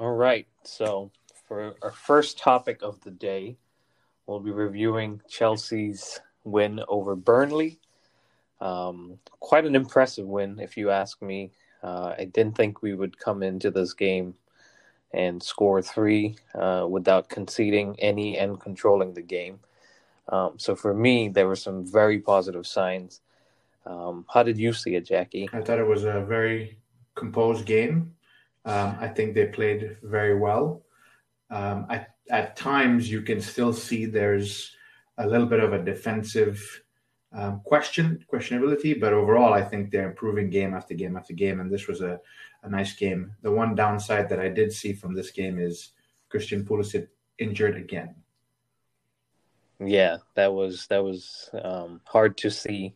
All right. So, for our first topic of the day, we'll be reviewing Chelsea's win over Burnley. Um, quite an impressive win, if you ask me. Uh, I didn't think we would come into this game and score three uh, without conceding any and controlling the game. Um, so for me, there were some very positive signs. Um, how did you see it, Jackie? I thought it was a very composed game. Um, I think they played very well. Um, I, at times, you can still see there's a little bit of a defensive um, question, questionability, but overall, I think they're improving game after game after game, and this was a, a nice game. The one downside that I did see from this game is Christian Pulisic injured again. Yeah, that was that was um, hard to see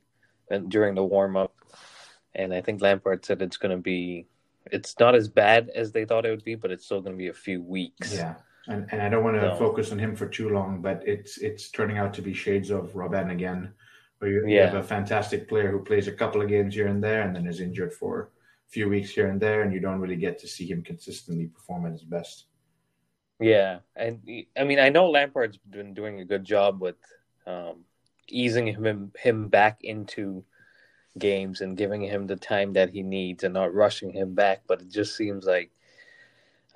during the warm up, and I think Lampard said it's going to be it's not as bad as they thought it would be, but it's still going to be a few weeks. Yeah, and and I don't want to so. focus on him for too long, but it's it's turning out to be shades of Robben again, where you, yeah. you have a fantastic player who plays a couple of games here and there, and then is injured for a few weeks here and there, and you don't really get to see him consistently perform at his best. Yeah, and I mean I know Lampard's been doing a good job with um, easing him him back into games and giving him the time that he needs and not rushing him back. But it just seems like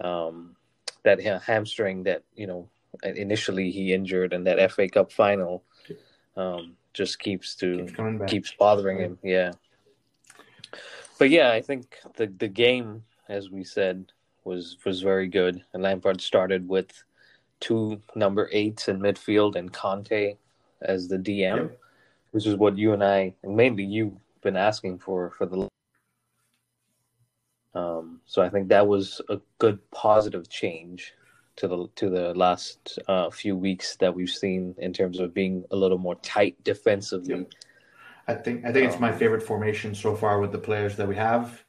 um, that hamstring that you know initially he injured and that FA Cup final um, just keeps to keeps, keeps bothering him. Yeah. But yeah, I think the the game, as we said, was was very good. And Lampard started with two number eights in midfield and Kante as the DM, yep. which is what you and I, and mainly you, been asking for for the. Um, so I think that was a good positive change to the to the last uh, few weeks that we've seen in terms of being a little more tight defensively. I think I think um, it's my favorite formation so far with the players that we have.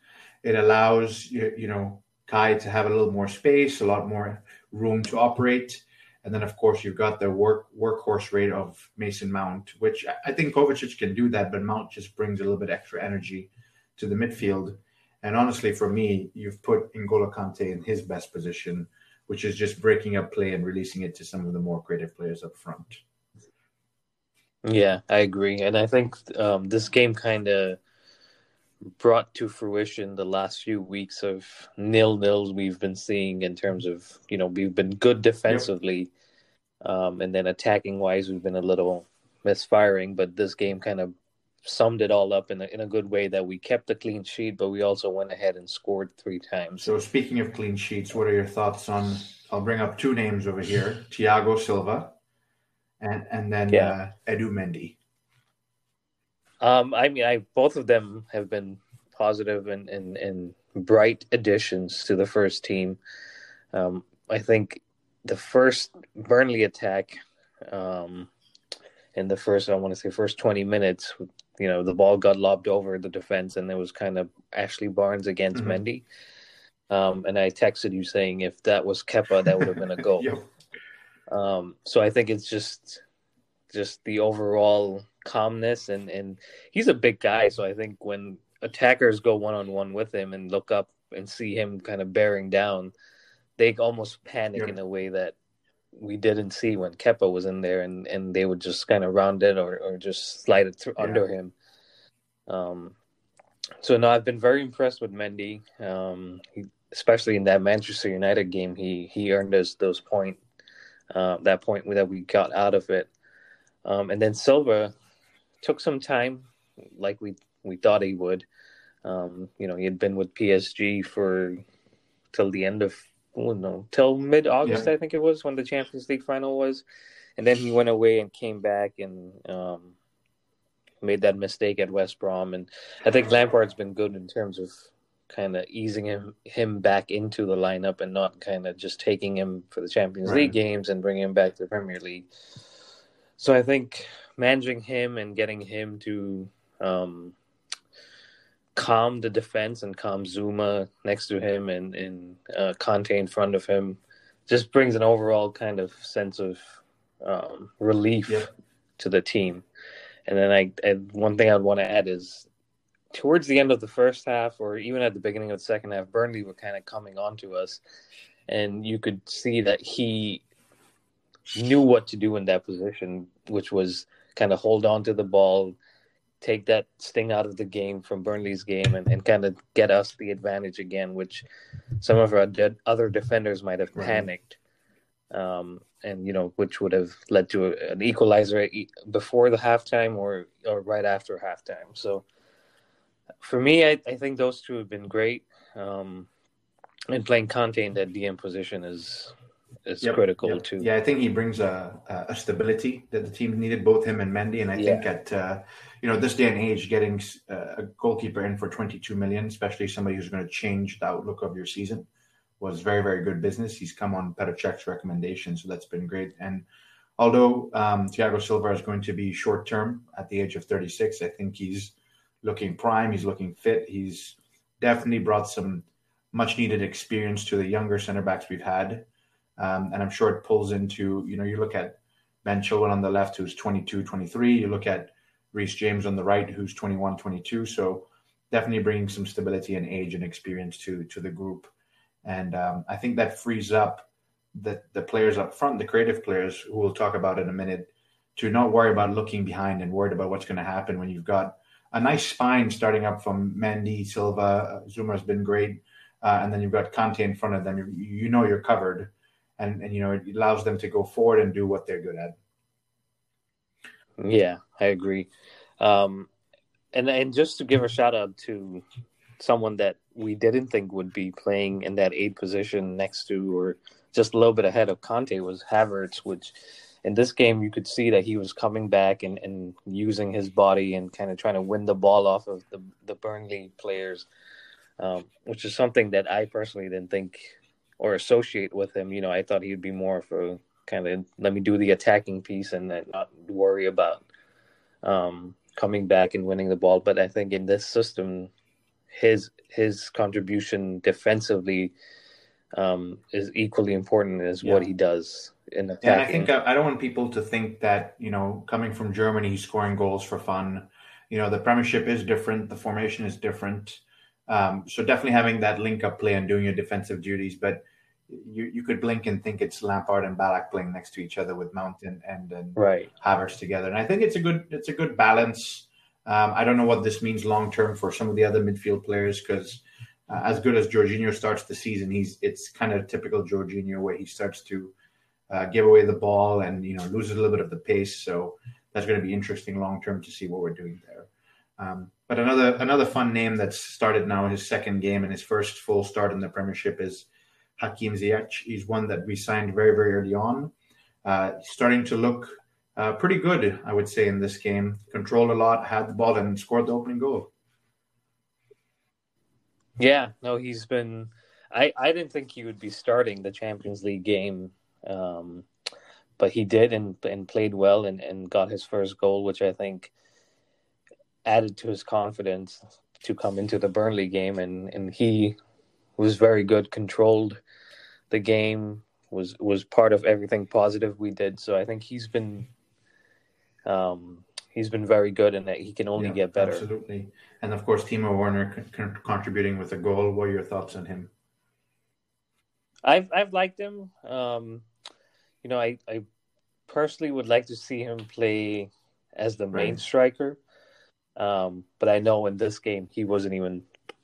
It allows you, you know Kai to have a little more space, a lot more room to operate. And then, of course, you've got the work workhorse rate of Mason Mount, which I think Kovacic can do that, but Mount just brings a little bit extra energy to the midfield. And honestly, for me, you've put N'Golo Kante in his best position, which is just breaking up play and releasing it to some of the more creative players up front. Yeah, I agree, and I think um, this game kind of brought to fruition the last few weeks of nil nils we've been seeing in terms of you know we've been good defensively, yep. um, and then attacking wise we've been a little misfiring. But this game kind of summed it all up in a in a good way that we kept the clean sheet, but we also went ahead and scored three times. So speaking of clean sheets, what are your thoughts on? I'll bring up two names over here: Thiago Silva, and and then yeah. uh, Edu Mendy. Um, I mean, I both of them have been positive and, and, and bright additions to the first team. Um, I think the first Burnley attack, um, in the first, I want to say, first 20 minutes, you know, the ball got lobbed over the defense and it was kind of Ashley Barnes against mm-hmm. Mendy. Um, and I texted you saying if that was Kepa, that would have been a goal. yep. um, so I think it's just, just the overall calmness and and he's a big guy so i think when attackers go one on one with him and look up and see him kind of bearing down they almost panic yeah. in a way that we didn't see when Kepa was in there and and they would just kind of round it or or just slide it through yeah. under him um so no I've been very impressed with Mendy um he, especially in that Manchester United game he he earned us those point uh, that point that we got out of it um, and then Silva took some time, like we we thought he would. Um, you know, he had been with PSG for till the end of oh no, till mid August, yeah. I think it was when the Champions League final was, and then he went away and came back and um, made that mistake at West Brom. And I think Lampard's been good in terms of kind of easing him him back into the lineup and not kind of just taking him for the Champions right. League games and bringing him back to the Premier League. So I think managing him and getting him to um, calm the defense and calm Zouma next to him and, and uh, Kante in front of him just brings an overall kind of sense of um, relief yeah. to the team. And then I, I one thing I'd want to add is towards the end of the first half or even at the beginning of the second half, Burnley were kind of coming on to us. and you could see that he knew what to do in that position, which was kind of hold on to the ball, take that sting out of the game from Burnley's game, and, and kind of get us the advantage again, which some of our de- other defenders might have panicked. Um, and you know, which would have led to a, an equalizer before the halftime or or right after halftime. So, for me, I, I think those two have been great. Um, and playing Kante in that DM position is is yep, critical yep. too. Yeah, I think he brings a, a stability that the team needed, both him and Mendy. And I yeah. think at uh, you know this day and age, getting a goalkeeper in for 22 million, especially somebody who's going to change the outlook of your season, was very very good business. He's come on Petr Cech's recommendation, so that's been great. And although um, Thiago Silva is going to be short term at the age of 36, I think he's looking prime. He's looking fit. He's definitely brought some much needed experience to the younger center backs we've had. Um, and I'm sure it pulls into, you know, you look at Ben Chilwell on the left, who's 22, 23. You look at Reece James on the right, who's 21, 22. So definitely bringing some stability and age and experience to to the group. And um, I think that frees up the, the players up front, the creative players, who we'll talk about in a minute, to not worry about looking behind and worried about what's going to happen when you've got a nice spine starting up from Mendy, Silva. Zouma has been great. Uh, and then you've got Kante in front of them. You, you know you're covered and and you know it allows them to go forward and do what they're good at. Yeah, I agree. Um, and and just to give a shout out to someone that we didn't think would be playing in that eight position next to or just a little bit ahead of Kante was Havertz, which in this game you could see that he was coming back and, and using his body and kind of trying to win the ball off of the the Burnley players, um, which is something that I personally didn't think or associate with him. You know, I thought he'd be more of a kind of let me do the attacking piece and then not worry about um, coming back and winning the ball. But I think in this system, his his contribution defensively um, is equally important as yeah. what he does in attacking. Yeah, I think I, I don't want people to think that you know coming from Germany, scoring goals for fun. You know, the Premiership is different, the formation is different. Um, so definitely having that link up play and doing your defensive duties, but you you could blink and think it's Lampard and Ballack playing next to each other with Mount and and, and right. Havertz together, and I think it's a good it's a good balance. Um, I don't know what this means long term for some of the other midfield players because uh, as good as Jorginho starts the season, he's it's kind of typical Jorginho where he starts to uh, give away the ball and you know loses a little bit of the pace. So that's going to be interesting long term to see what we're doing there. Um, but another another fun name that's started now his second game and his first full start in the Premiership is Hakim Ziyech. is one that we signed very, very early on. Uh, starting to look uh, pretty good, I would say, in this game. Controlled a lot, had the ball, and scored the opening goal. Yeah, no, he's been. I, I didn't think he would be starting the Champions League game, um, but he did and and played well and, and got his first goal, which I think added to his confidence to come into the Burnley game, and, and he was very good, controlled the game, was was part of everything positive we did. So I think he's been um, he's been very good, and that he can only yeah, get better. Absolutely, and of course, Timo Werner con- contributing with a goal. What are your thoughts on him? I've I've liked him. Um, you know, I I personally would like to see him play as the main right. striker. Um, but I know in this game he wasn't even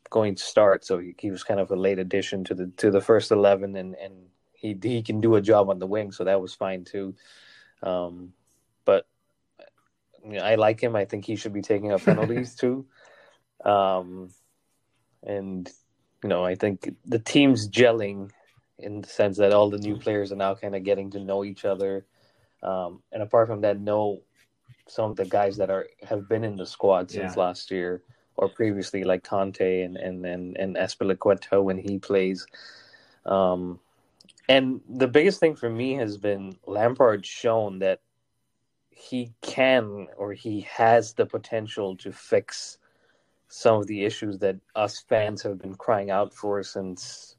going to start, so he, he, was kind of a late addition to the to the first eleven, and and he he can do a job on the wing, so that was fine too. Um, but you know, I like him. I think he should be taking up penalties too. Um, and you know, I think the team's gelling in the sense that all the new players are now kind of getting to know each other. Um, and apart from that, know some of the guys that are have been in the squad since yeah. last year or previously, like Kante and and and, and Azpilicueta when he plays. Um, and the biggest thing for me has been Lampard shown that he can or he has the potential to fix some of the issues that us fans have been crying out for since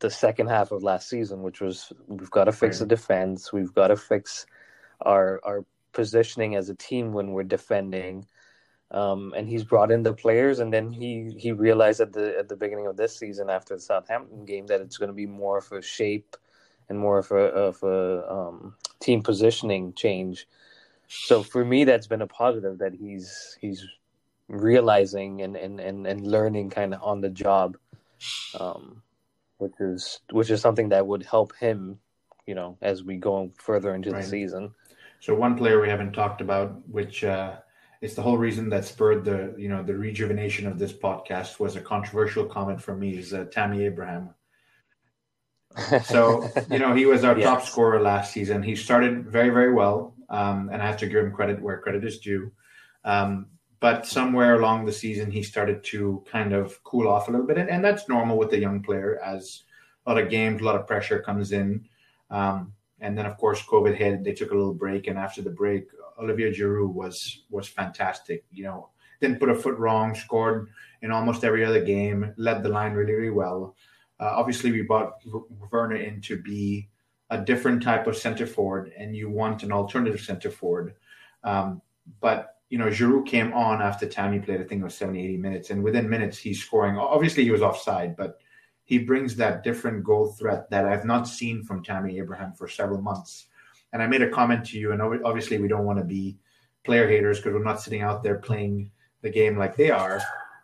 the second half of last season, which was we've got to fix the defense, we've got to fix our our positioning as a team when we're defending, Um, and he's brought in the players, and then he he realized at the at the beginning of this season after the Southampton game that it's going to be more of a shape and more of a of a um, team positioning change. So for me, that's been a positive that he's he's realizing and and and, and learning kind of on the job, um, which is which is something that would help him, you know, as we go further into right. the season. So one player we haven't talked about, which. Uh it's the whole reason that spurred the you know the rejuvenation of this podcast was a controversial comment from me is uh, Tammy Abraham. so you know he was our yes. top scorer last season. He started very very well, um, and I have to give him credit where credit is due. Um, but somewhere along the season, he started to kind of cool off a little bit, and, and that's normal with a young player as a lot of games, a lot of pressure comes in. Um, and then, of course, COVID hit. They took a little break, and after the break, Olivier Giroud was was fantastic. You know, didn't put a foot wrong, scored in almost every other game, led the line really, really well. Uh, obviously, we brought Werner in to be a different type of center forward, and you want an alternative center forward. Um, but you know, Giroud came on after Tammy played. I think it was 70, 80 minutes, and within minutes he's scoring. Obviously, he was offside, but he brings that different goal threat that I've not seen from Tammy Abraham for several months. And I made a comment to you, and obviously we don't want to be player haters because we're not sitting out there playing the game like they are.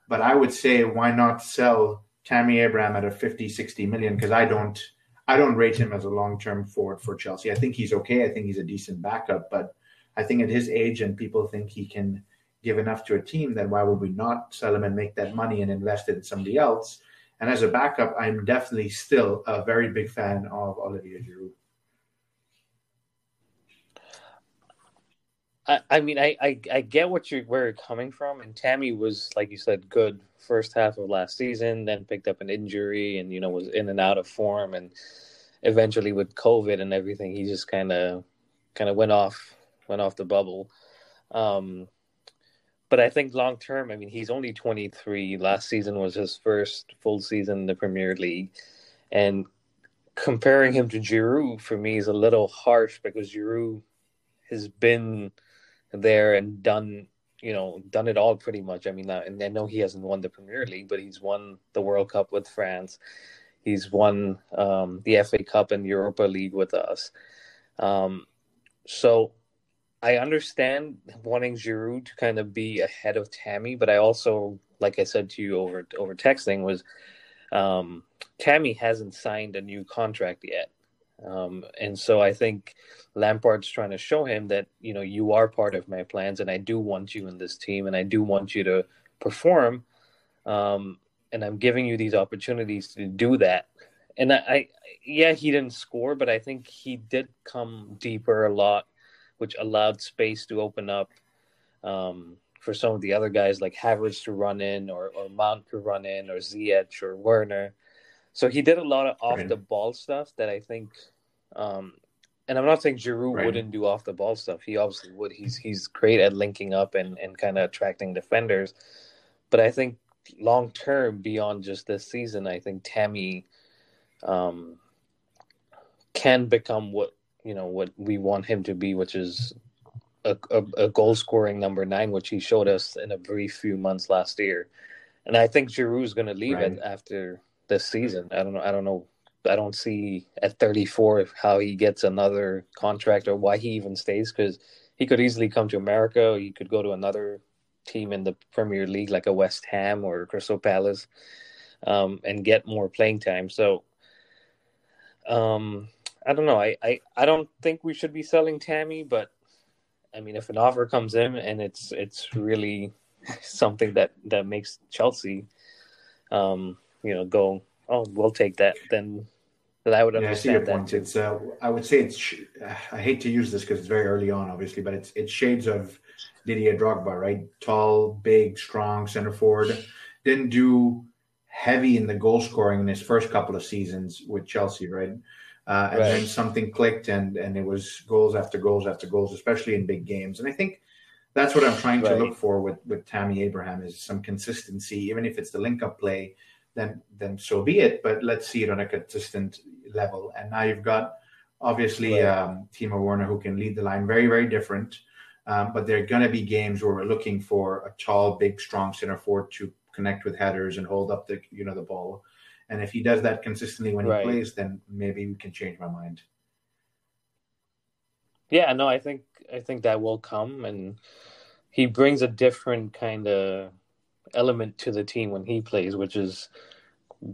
But I would say, why not sell Tammy Abraham at a 50, 60 million? Because I don't, I don't rate him as a long-term forward for Chelsea. I think he's okay. I think he's a decent backup, but I think at his age and people think he can give enough to a team, then why would we not sell him and make that money and invest it in somebody else? And as a backup, I'm definitely still a very big fan of Olivier Giroud. I, I mean, I, I, I get what you're where you're coming from, and Tammy was like you said, good first half of last season, then picked up an injury, and you know was in and out of form, and eventually with COVID and everything, he just kind of kind of went off went off the bubble. Um, but I think long term, I mean, he's only 23. Last season was his first full season in the Premier League, and comparing him to Giroud for me is a little harsh because Giroud has been there and done you know done it all pretty much. I mean, and I know he hasn't won the Premier League, but he's won the World Cup with France. He's won um, the FA Cup and Europa League with us. Um, so I understand wanting Giroud to kind of be ahead of Tammy, but I also, like I said to you over over texting, was um, Tammy hasn't signed a new contract yet. Um, and so I think Lampard's trying to show him that, you know, you are part of my plans and I do want you in this team and I do want you to perform. Um, and I'm giving you these opportunities to do that. And I, I, yeah, he didn't score, but I think he did come deeper a lot, which allowed space to open up um, for some of the other guys like Havertz to run in or, or Mount to run in or Ziyech or Werner. So he did a lot of off the ball stuff that I think, um, and I'm not saying Giroud right. wouldn't do off the ball stuff. He obviously would. He's he's great at linking up and and kind of attracting defenders. But I think long term, beyond just this season, I think Tammy um, can become what you know what we want him to be, which is a, a, a goal scoring number nine, which he showed us in a brief few months last year. And I think Giroud is going to leave right. it after this season. I don't know. I don't know. I don't see at 34 how he gets another contract or why he even stays because he could easily come to America. He could go to another team in the Premier League like a West Ham or Crystal Palace um, and get more playing time. So um, I don't know. I, I, I don't think we should be selling Tammy, but I mean, if an offer comes in and it's it's really something that that makes Chelsea um, you know, go, oh, we'll take that, then then I would yeah, understand I see your point. It's, uh, I would say it's. I hate to use this because it's very early on, obviously, but it's it's shades of Didier Drogba, right? Tall, big, strong center forward. Didn't do heavy in the goal scoring in his first couple of seasons with Chelsea, right? Uh, and right. then something clicked, and and it was goals after goals after goals, especially in big games. And I think that's what I'm trying right. to look for with with Tammy Abraham is some consistency, even if it's the link up play then then so be it. But let's see it on a consistent level. And now you've got obviously right. um, Timo Werner who can lead the line. Very very different. Um, but there are going to be games where we're looking for a tall, big, strong center forward to connect with headers and hold up the you know the ball. And if he does that consistently when right. he plays, then maybe we can change my mind. Yeah, no, I think I think that will come, and he brings a different kind of element to the team when he plays, which is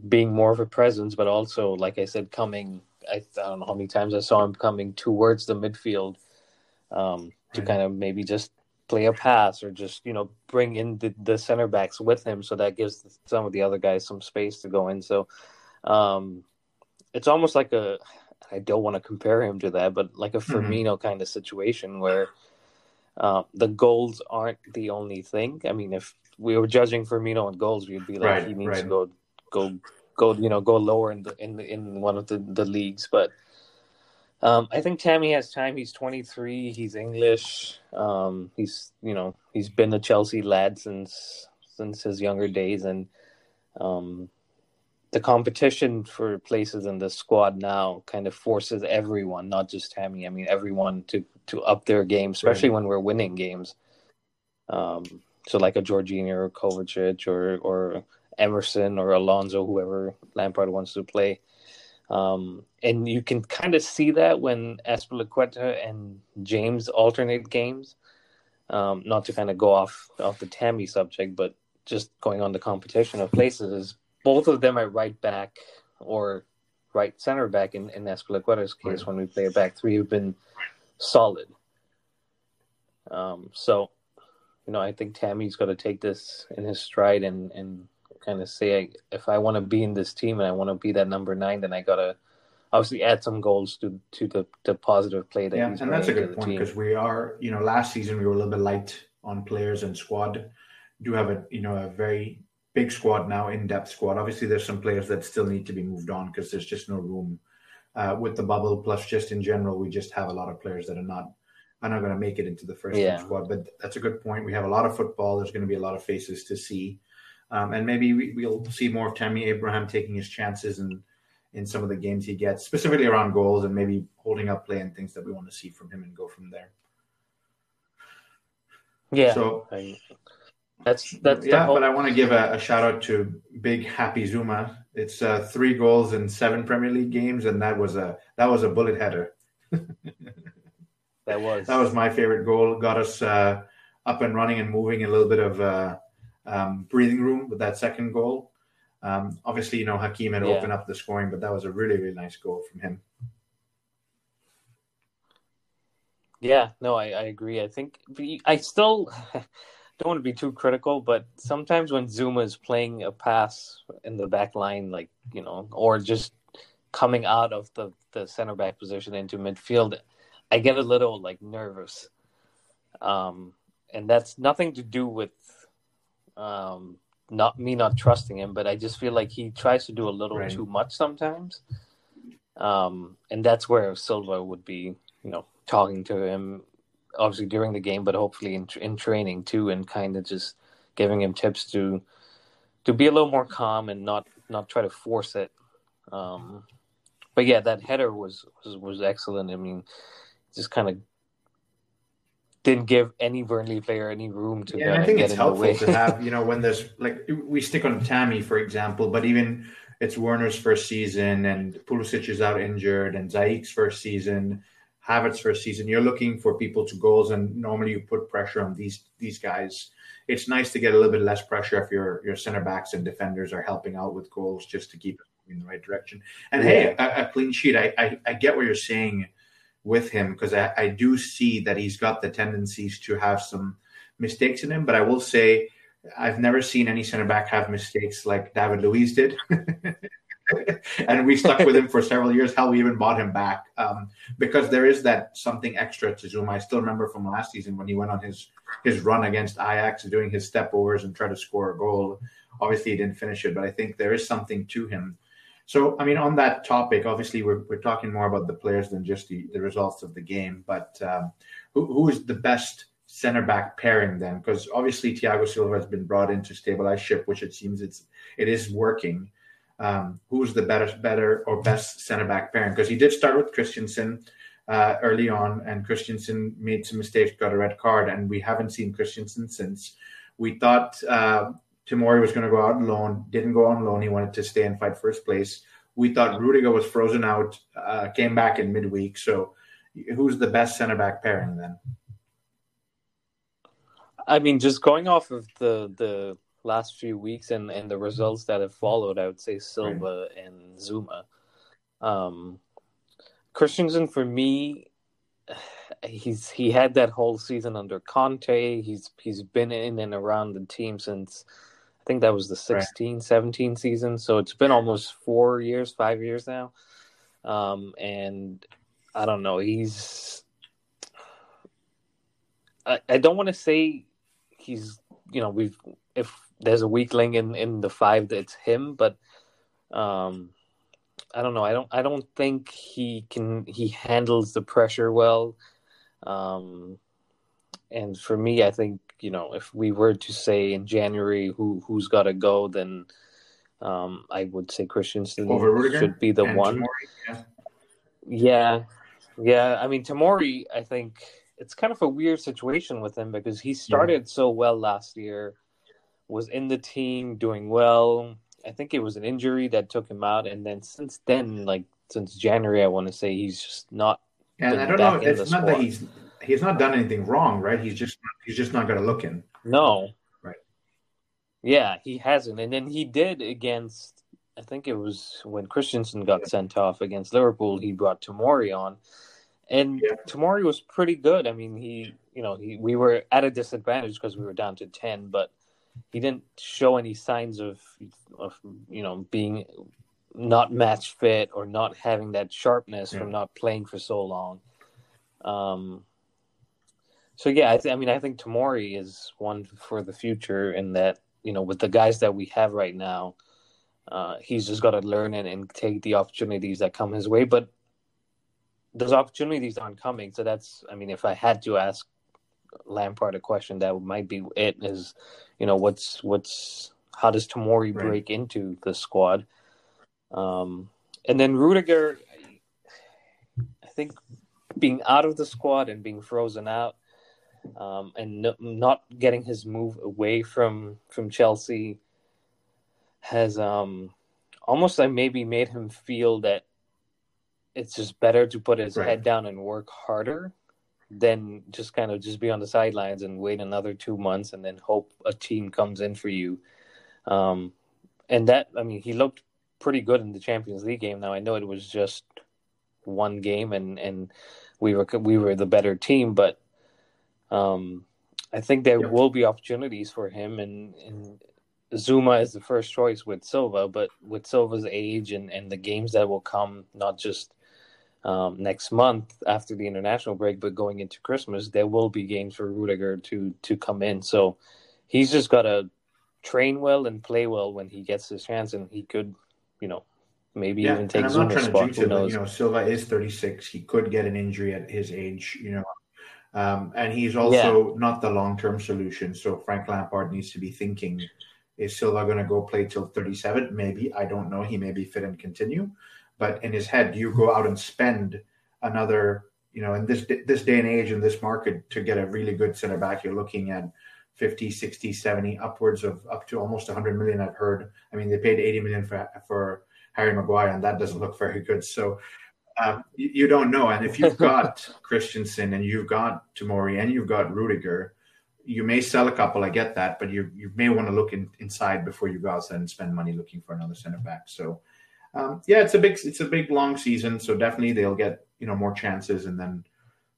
being more of a presence, but also, like I said, coming. I, I don't know how many times I saw him coming towards the midfield um, to right. kind of maybe just play a pass or just you know bring in the, the center backs with him, so that gives some of the other guys some space to go in. So um, it's almost like a I don't want to compare him to that, but like a mm-hmm. Firmino mm-hmm. kind of situation where uh, the goals aren't the only thing. I mean, if we were judging Firmino on goals, we'd be like right, he needs right. to go go go you know go lower in the in the, in one of the, the leagues. But um, I think Tammy has time. He's 23. He's English. Um, he's you know he's been a Chelsea lad since since his younger days, and um, the competition for places in the squad now kind of forces everyone, not just Tammy. I mean everyone to to up their game, especially right. when we're winning games. Um, so like a Jorginho or Kovacic or or Emerson or Alonso, whoever Lampard wants to play. Um, and you can kind of see that when Azpilicueta and James alternate games. Um, not to kind of go off off the Tammy subject, but just going on the competition of places is both of them are right back or right center back in, in Azpilicueta's case right. when we play a back three have been solid. Um, so, you know, I think Tammy's got to take this in his stride and, and kind of say, if I want to be in this team and I want to be that number nine, then I got to obviously add some goals to to the, the positive play that yeah, and that's a good point because we are, you know, last season we were a little bit light on players and squad. Do have a you know a very big squad now, in depth squad. Obviously, there's some players that still need to be moved on because there's just no room uh, with the bubble. Plus, just in general, we just have a lot of players that are not are not going to make it into the first yeah. squad. But that's a good point. We have a lot of football. There's going to be a lot of faces to see, um, and maybe we, will see more of Tammy Abraham taking his chances and in some of the games he gets, specifically around goals and maybe holding up play and things that we want to see from him and go from there. Yeah. So that's that's yeah, whole... but I want to give a, a, shout out to Big Happy Zouma. It's uh, three goals in seven Premier League games, and that was a that was a bullet header. that was that was my favorite goal. Got us uh, up and running and moving. A little bit of uh, um, breathing room with that second goal. Um, obviously, you know Hakim had yeah. opened up the scoring, but that was a really really nice goal from him. Yeah, no, I, I agree. I think I still don't want to be too critical, but sometimes when Zouma is playing a pass in the back line, like you know, or just coming out of the the center back position into midfield, I get a little like nervous. Um, and that's nothing to do with um not me not trusting him, but I just feel like he tries to do a little right. too much sometimes. Um, and that's where Silva would be, you know, talking to him obviously during the game, but hopefully in in training too, and kind of just giving him tips to to be a little more calm and not not try to force it. Um, but yeah, that header was was, was excellent. I mean, just kind of didn't give any Burnley player any room to. Yeah, I think it's helpful to have you know when there's like we stick on Tammy for example, but even it's Werner's first season and Pulisic is out injured and Ziyech's first season Havertz first season. You're looking for people to goals, and normally you put pressure on these these guys. It's nice to get a little bit less pressure if your your center backs and defenders are helping out with goals just to keep it in the right direction. And yeah. hey, a, a, clean sheet. I, I, I get what you're saying with him because I, I do see that he's got the tendencies to have some mistakes in him. But I will say I've never seen any center back have mistakes like David Luiz did. and we stuck with him for several years. Hell, we even bought him back um, because there is that something extra to Zoom. I still remember from last season when he went on his his run against Ajax, doing his step overs and try to score a goal. Obviously, he didn't finish it, but I think there is something to him. So, I mean, on that topic, obviously, we're, we're talking more about the players than just the, the results of the game. But um, who, who is the best center back pairing then? Because obviously, Thiago Silva has been brought in to stabilize ship, which it seems it's it is working um, who's the better, better or best center back pairing? Because he did start with Christensen. Uh, early on, and Christensen made some mistakes, got a red card, and we haven't seen Christensen since. We thought uh, Tomori was going to go out on loan, didn't go on loan. He wanted to stay and fight first place. We thought Rudiger was frozen out, uh, came back in midweek. So, who's the best center back pairing then? I mean, just going off of the the last few weeks and and the results that have followed, I would say Silva right. and Zouma. Um, Christensen for me, he's he had that whole season under Conte. He's he's been in and around the team since I think that was the 16, right. 17 season. So it's been almost four years, five years now. Um, and I don't know. He's. I, I don't want to say he's. You know, we've if there's a weakling in in the five that's him, but um, I don't know. I don't. I don't think he can. He handles the pressure well. Um, and for me, I think you know, if we were to say in January who who's got to go, then um, I would say Christensen should be the one. Tomori, yeah. yeah, yeah. I mean, Tomori, I think it's kind of a weird situation with him because he started yeah. so well last year, was in the team doing well. I think it was an injury that took him out, and then since then, like since January, I want to say he's just not. And I don't know. It's not squad. that he's he's not done anything wrong, right? He's just he's just not going to look in. No. Right. Yeah, he hasn't, and then he did against. I think it was when Christensen got yeah. sent off against Liverpool. He brought Tomori on, and yeah. Tomori was pretty good. I mean, he you know he we were at a disadvantage because we were down to ten, but he didn't show any signs of of you know being not match fit or not having that sharpness yeah. from not playing for so long. Um, so yeah, I, th- I mean, I think Tomori is one for the future in that you know with the guys that we have right now, uh, he's just got to learn it and take the opportunities that come his way. But those opportunities aren't coming, so that's I mean, if I had to ask Lampard a question, that might be it. Is you know what's what's how does Tomori right. break into the squad? Um, and then Rudiger, I think being out of the squad and being frozen out um, and no, not getting his move away from from Chelsea has um, almost like maybe made him feel that it's just better to put his right. head down and work harder than just kind of just be on the sidelines and wait another two months and then hope a team comes in for you. Um, and that, I mean, he looked pretty good in the Champions League game. Now I know it was just one game and and we were we were the better team, but um, I think there will be opportunities for him, and, and Zouma is the first choice with Silva, but with Silva's age and, and the games that will come, not just um, next month after the international break, but going into Christmas, there will be games for Rudiger to to come in. So he's just got to train well and play well when he gets his chance, and he could, you know, maybe yeah, even take Zouma's spot. Who knows? you know, Silva is 36. He could get an injury at his age. You know, um, and he's also yeah. not the long term solution. So Frank Lampard needs to be thinking is Silva going to go play till 37? Maybe. I don't know. He may be fit and continue. But in his head, you go out and spend another, you know, in this this day and age in this market to get a really good center back, you're looking at 50, 60, 70, upwards of up to almost 100 million. I've heard. I mean, they paid 80 million for for Harry Maguire, and that doesn't look very good. So um, you, don't know. And if you've got Christensen and you've got Tomori and you've got Rudiger, you may sell a couple. I get that, but you you may want to look in, inside before you go outside and spend money looking for another center back. So, um, yeah, it's a big it's a big long season. So definitely they'll get you know more chances, and then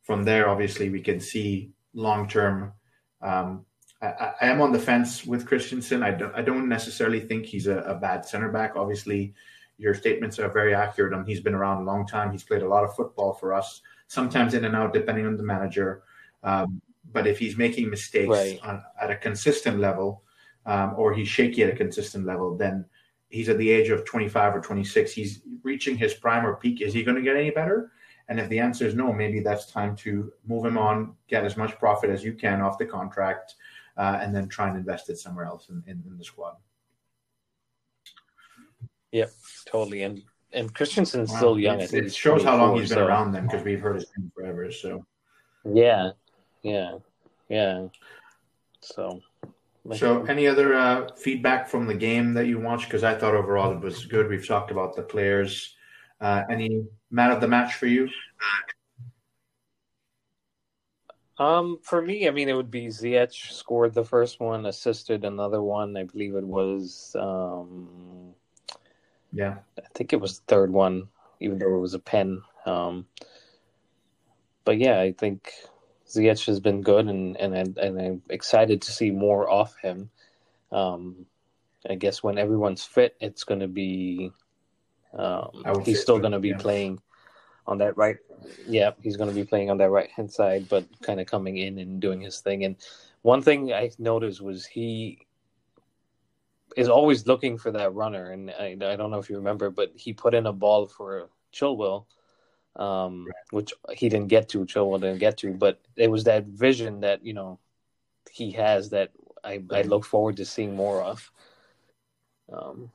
from there, obviously, we can see long term. Um, I, I, am on the fence with Christensen. I don't I don't necessarily think he's a, a bad center back. Obviously your statements are very accurate. Um, he's been around a long time. He's played a lot of football for us, sometimes in and out, depending on the manager. Um, but if he's making mistakes right. on, at a consistent level, um, or he's shaky at a consistent level, then he's at the age of 25 or 26. He's reaching his prime or peak. Is he going to get any better? And if the answer is no, maybe that's time to move him on, get as much profit as you can off the contract, uh, and then try and invest it somewhere else in, in, in the squad. Yep, totally. And and Christensen's wow. still young. it shows how long he's been so. around them because we've heard his name forever. So yeah, yeah, yeah. So. So, any other uh, feedback from the game that you watched? Because I thought overall it was good. We've talked about the players. Uh, any man of the match for you? Um, for me, I mean, it would be Ziyech scored the first one, assisted another one. I believe it was. Um, yeah, I think it was the third one, even though it was a pen. Um, but yeah, I think Ziyech has been good, and and and I'm excited to see more of him. Um, I guess when everyone's fit, it's going to be. Um, he's still going to be yeah. playing on that right. Yeah, he's going to be playing on that right hand side, but kind of coming in and doing his thing. And one thing I noticed was he is always looking for that runner, and I, I don't know if you remember, but he put in a ball for Chilwell um, right. which he didn't get to. Chilwell didn't get to, but it was that vision that you know he has that I, I look forward to seeing more of. Um,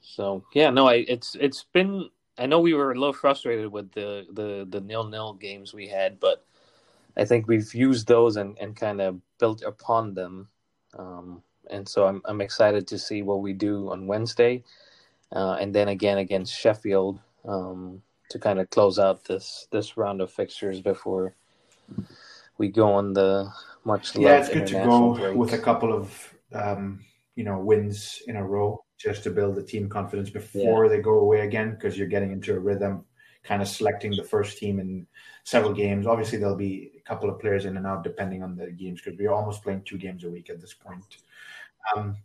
so yeah, no, I it's it's been. I know we were a little frustrated with the the the nil nil games we had, but I think we've used those and and kind of built upon them. Um, and so I'm I'm excited to see what we do on Wednesday, uh, and then again against Sheffield um, to kind of close out this this round of fixtures before we go on the much yeah it's good to go break. with a couple of um, you know wins in a row just to build the team confidence before yeah. they go away again because you're getting into a rhythm kind of selecting the first team in several games obviously there'll be a couple of players in and out depending on the games because we're almost playing two games a week at this point um,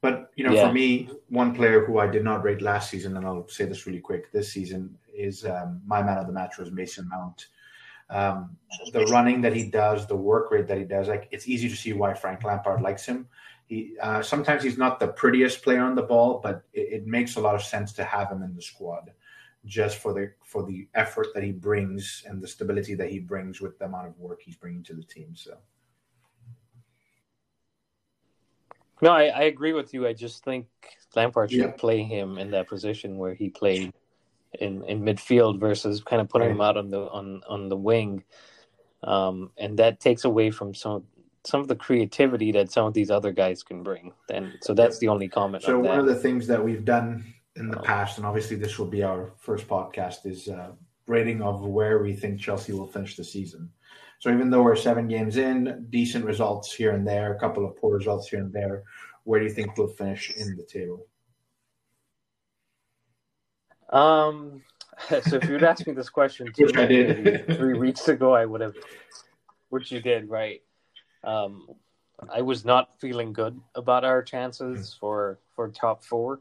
but you know, yeah. for me, one player who I did not rate last season, and I'll say this really quick, this season is um, my man of the match was Mason Mount. Um, the running that he does, the work rate that he does, like it's easy to see why Frank Lampard likes him. He uh, sometimes he's not the prettiest player on the ball, but it, it, makes a lot of sense to have him in the squad, just for the for the effort that he brings and the stability that he brings with the amount of work he's bringing to the team. So. No, I, I agree with you. I just think Lampard should yeah. play him in that position where he played in, in midfield versus kind of putting right. him out on the on on the wing, um, and that takes away from some some of the creativity that some of these other guys can bring. And so that's the only comment. So on one of the things that we've done in the um, past, and obviously this will be our first podcast, is uh, rating of where we think Chelsea will finish the season. So even though we're seven games in, decent results here and there, a couple of poor results here and there, where do you think we'll finish in the table? Um, so if you'd asked me this question two, I did. three weeks ago, I would have, which you did, right? Um, I was not feeling good about our chances hmm. for for top four,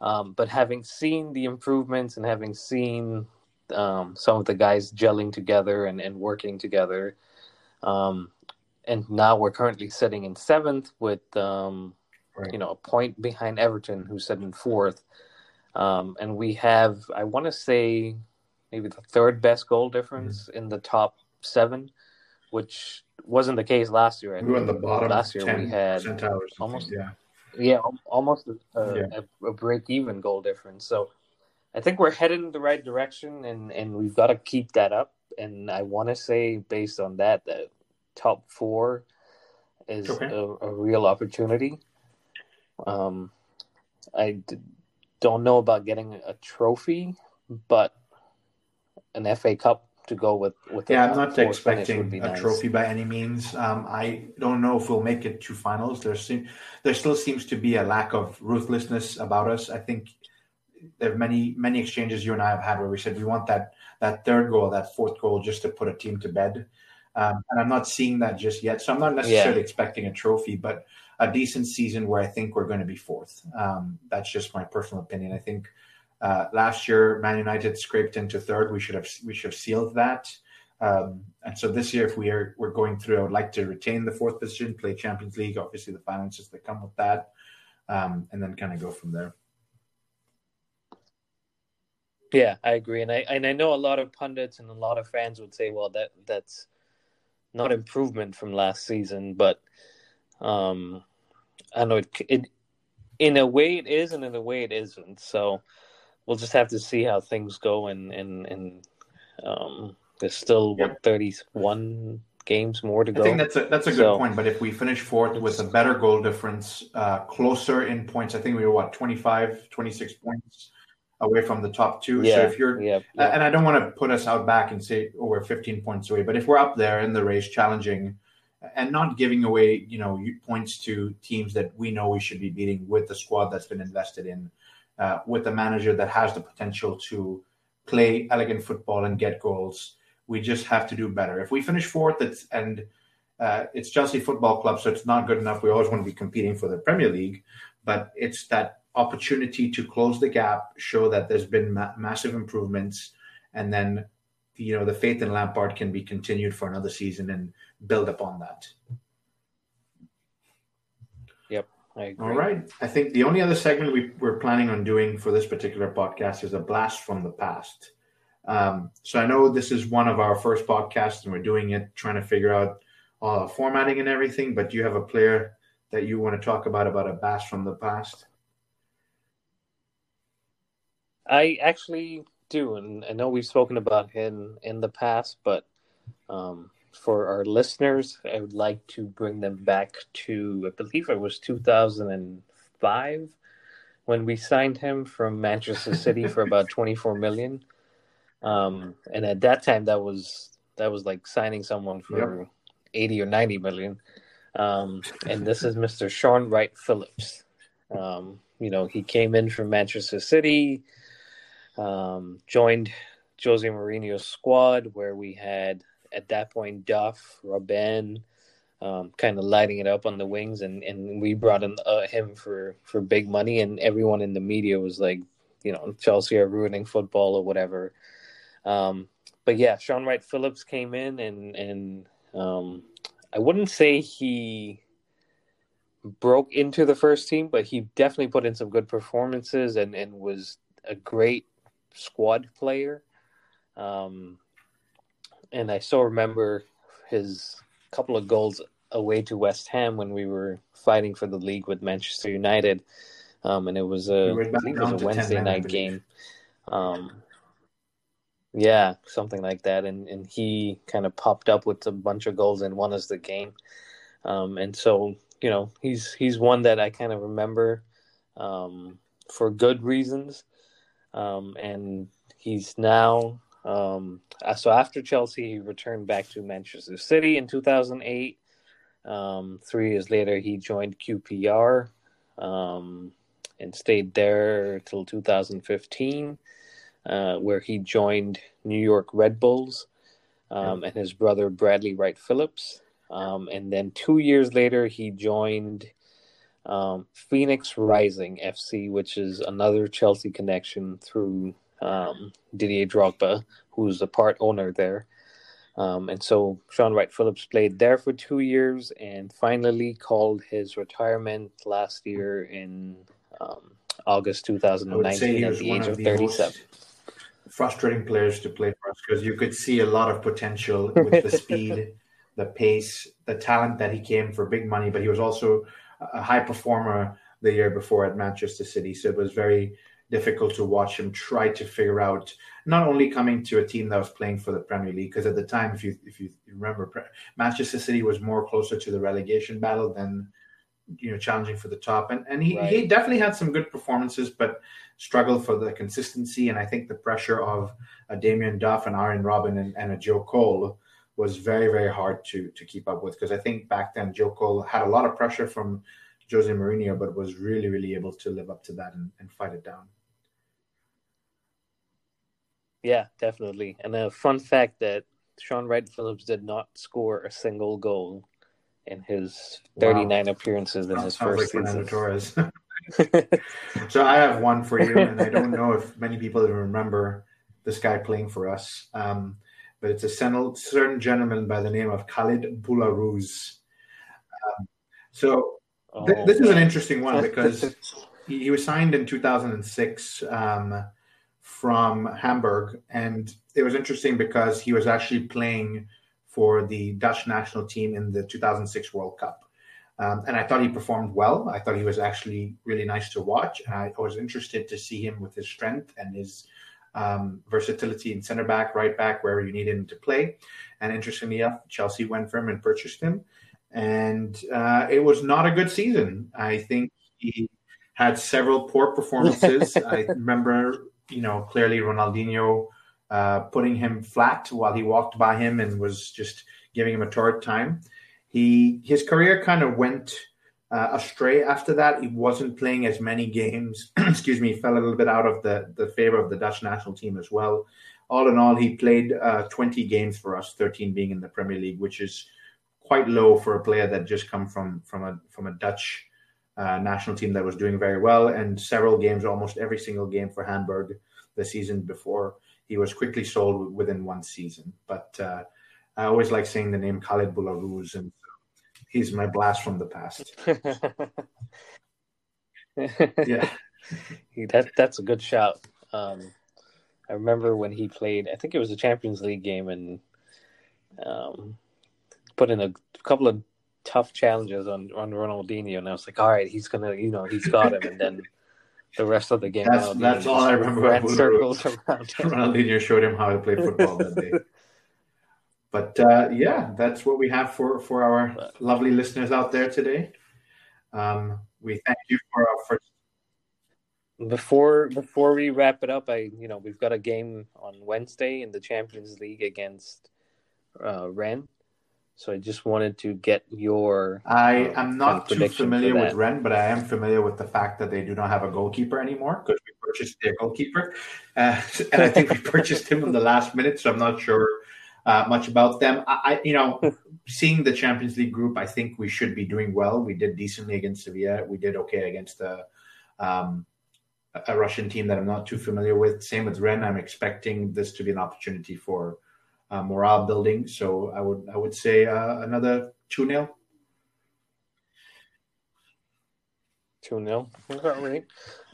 um, but having seen the improvements and having seen um, some of the guys gelling together and, and working together. Um, and now we're currently sitting in seventh with, um, right. you know, a point behind Everton, who's sitting fourth. Um, and we have, I want to say, maybe the third best goal difference mm-hmm. in the top seven, which wasn't the case last year. We were in the bottom. Last year we had almost, yeah, yeah, almost a, yeah. a, a break even goal difference. So I think we're headed in the right direction, and and we've got to keep that up. And I want to say, based on that, that top four is okay. a, a, real opportunity. Um, I d- don't know about getting a trophy, but an FA Cup to go with. with yeah, I'm not expecting a nice. trophy by any means. Um, I don't know if we'll make it to finals. There seem, there still seems to be a lack of ruthlessness about us. I think there are many many exchanges you and I have had where we said we want that that third goal, that fourth goal, just to put a team to bed. Um, and I'm not seeing that just yet. So I'm not necessarily yeah. expecting a trophy, but a decent season where I think we're going to be fourth. Um, that's just my personal opinion. I think uh, last year Man United scraped into third. We should have we should have sealed that. Um, and so this year, if we are we're going through, I would like to retain the fourth position, play Champions League. Obviously, the finances that come with that, um, and then kind of go from there. Yeah, I agree, and I and I know a lot of pundits and a lot of fans would say, "Well, that that's not improvement from last season," but um, I know it, it in a way it is, and in a way it isn't. So we'll just have to see how things go, and and and um, there's still yep. what 31 games more to go. I think that's a that's a good so, point. But if we finish fourth with a better goal difference, uh, closer in points, I think we were what 25, 26 points away from the top two. Yeah, so if you're, yeah, yeah. and I don't want to put us out back and say oh, we're 15 points away, but if we're up there in the race, challenging and not giving away, you know, points to teams that we know we should be beating with the squad that's been invested in, uh, with a manager that has the potential to play elegant football and get goals. We just have to do better. If we finish fourth, it's and uh, it's Chelsea Football Club, so it's not good enough. We always want to be competing for the Premier League, but it's that opportunity to close the gap, show that there's been ma- massive improvements, and then you know the faith in Lampard can be continued for another season and build upon that. Yep, I agree. All right. I think the only other segment we, we're planning on doing for this particular podcast is a blast from the past. Um, so I know this is one of our first podcasts, and we're doing it trying to figure out all uh, formatting and everything. But do you have a player that you want to talk about about a blast from the past? I actually do, and I know we've spoken about him in the past, but um, for our listeners, I would like to bring them back to, I believe it was 2005 when we signed him from Manchester City for about 24 million. Um, and at that time, that was that was like signing someone for yep. 80 or 90 million. Um, and this is Mr. Shaun Wright-Phillips. Um, you know, he came in from Manchester City, um, joined Jose Mourinho's squad, where we had at that point Duff, Robben, um, kind of lighting it up on the wings, and, and we brought in uh, him for for big money, and everyone in the media was like, you know, Chelsea are ruining football or whatever. Um, but yeah, Shaun Wright-Phillips came in, and and um, I wouldn't say he broke into the first team, but he definitely put in some good performances and and was a great squad player. Um, and I still remember his couple of goals away to West Ham when we were fighting for the league with Manchester United. Um, and it was a, I think it was a Wednesday night game. Um, yeah, something like that. And and he kind of popped up with a bunch of goals and won us the game. Um, and so you know he's he's one that I kind of remember um, for good reasons. Um, and he's now um, uh, so after Chelsea, he returned back to Manchester City in 2008. Um, three years later, he joined QPR um, and stayed there till 2015, uh, where he joined New York Red Bulls um, and his brother Bradley Wright-Phillips. Um, and then two years later, he joined um, Phoenix Rising FC, which is another Chelsea connection through um, Didier Drogba, who's the part owner there. Um, and so Shaun Wright-Phillips played there for two years and finally called his retirement last year in um, August 2019 at the age of, of 37. Frustrating players to play for us because you could see a lot of potential with the speed, the pace, the talent that he came for big money, but he was also a high performer the year before at Manchester City. So it was very difficult to watch him try to figure out not only coming to a team that was playing for the Premier League because at the time if you if you remember Manchester City was more closer to the relegation battle than you know challenging for the top and and he, right. he definitely had some good performances but struggled for the consistency and I think the pressure of uh, a Damien Duff and Arjen Robben and, and a Joe Cole was very very hard to to keep up with because I think back then Joe Cole had a lot of pressure from Jose Mourinho but was really really able to live up to that and, and fight it down. Yeah, definitely. And a fun fact that Shaun Wright-Phillips did not score a single goal in his 39 wow. appearances in his first like season. Torres. so I have one for you, and I don't know if many people remember this guy playing for us. Um, but it's a certain gentleman by the name of Khalid Boulahrouz. Um, so oh, th- this is an interesting one because he, he was signed in 2006. Um, from Hamburg. And it was interesting because he was actually playing for the Dutch national team in the 2006 World Cup. Um, and I thought he performed well. I thought he was actually really nice to watch. And I was interested to see him with his strength and his um, versatility in center back, right back, wherever you need him to play. And interestingly enough, Chelsea went for him and purchased him. And uh, it was not a good season. I think he had several poor performances. I remember, you know, clearly Ronaldinho uh, putting him flat while he walked by him and was just giving him a torrid time. He his career kind of went uh, astray after that. He wasn't playing as many games. Excuse me, fell a little bit out of the the favor of the Dutch national team as well. All in all, he played uh, 20 games for us, 13 being in the Premier League, which is quite low for a player that just come from from a from a Dutch uh, national team that was doing very well and several games, almost every single game for Hamburg the season before. He was quickly sold within one season, but uh, I always like saying the name Khalid Boulahrouz, and he's my blast from the past. yeah, that that's a good shout. Um, I remember when he played. I think it was a Champions League game, and um, put in a couple of tough challenges on on Ronaldinho, and I was like, all right, he's gonna, you know, he's got him, and then. The rest of the game, that's, that's all I remember. Ran circles around. Ronaldinho showed him how to play football that day but uh, yeah, that's what we have for for our lovely listeners out there today. Um, we thank you for our first. Before before we wrap it up, I you know we've got a game on Wednesday in the Champions League against uh, Rennes. So I just wanted to get your. I am not too familiar with Rennes, but I am familiar with the fact that they do not have a goalkeeper anymore because we purchased their goalkeeper, uh, and I think we purchased him in the last minute. So I'm not sure uh, much about them. I, I, you know, seeing the Champions League group, I think we should be doing well. We did decently against Sevilla. We did okay against a, um, a Russian team that I'm not too familiar with. Same with Rennes. I'm expecting this to be an opportunity for uh, morale building. So I would I would say uh, another two 0 Two 0 right.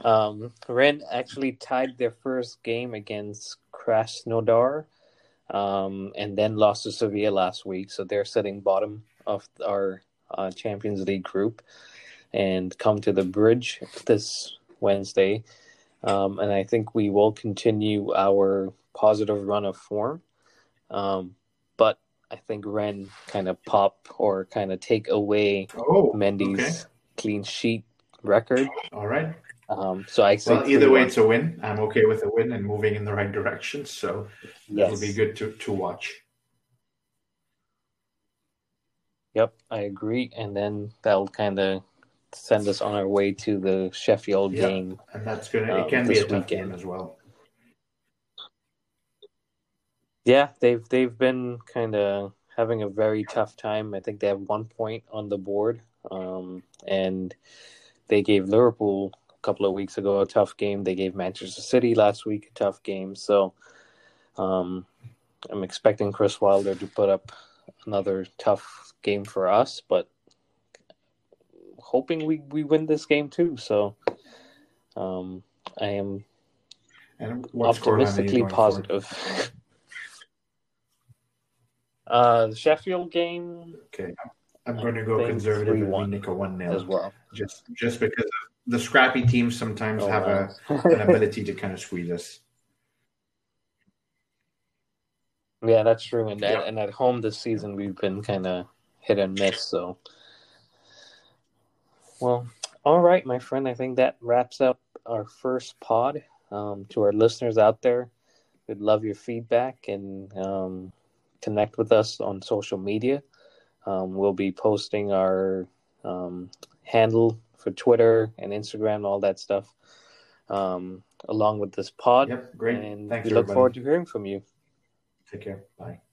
Um, Rennes actually tied their first game against Krasnodar um, and then lost to Sevilla last week. So they're sitting bottom of our uh, Champions League group and come to the bridge this Wednesday. Um, and I think we will continue our positive run of form. Um, but I think Rennes kind of pop or kind of take away oh, Mendy's okay. clean sheet record. All right. Um, so I well, either way, it's a win. I'm okay with a win and moving in the right direction. So yes. it'll be good to to watch. Yep, I agree. And then that'll kind of send us on our way to the Sheffield yep. game, and that's gonna. Um, it can be a tough game as well. Yeah, they've they've been kind of having a very tough time. I think they have one point on the board, um, and they gave Liverpool couple of weeks ago a tough game. They gave Manchester City last week a tough game. So um, I'm expecting Chris Wilder to put up another tough game for us, but hoping we, we win this game too. So um, I am optimistically positive. uh, the Sheffield game. Okay. I'm going to go conservative and Nico one 0 as well, just just because of the scrappy teams sometimes oh, have wow. a, an ability to kind of squeeze us. Yeah, that's true. And at, and at home this season, we've been kind of hit and miss. So, well, all right, my friend. I think that wraps up our first pod. Um, to our listeners out there, we'd love your feedback and um, connect with us on social media. Um, we'll be posting our um, handle for Twitter and Instagram, all that stuff, um, along with this pod. Yep, great. And Thanks, we look forward to hearing from you. Take care. Bye.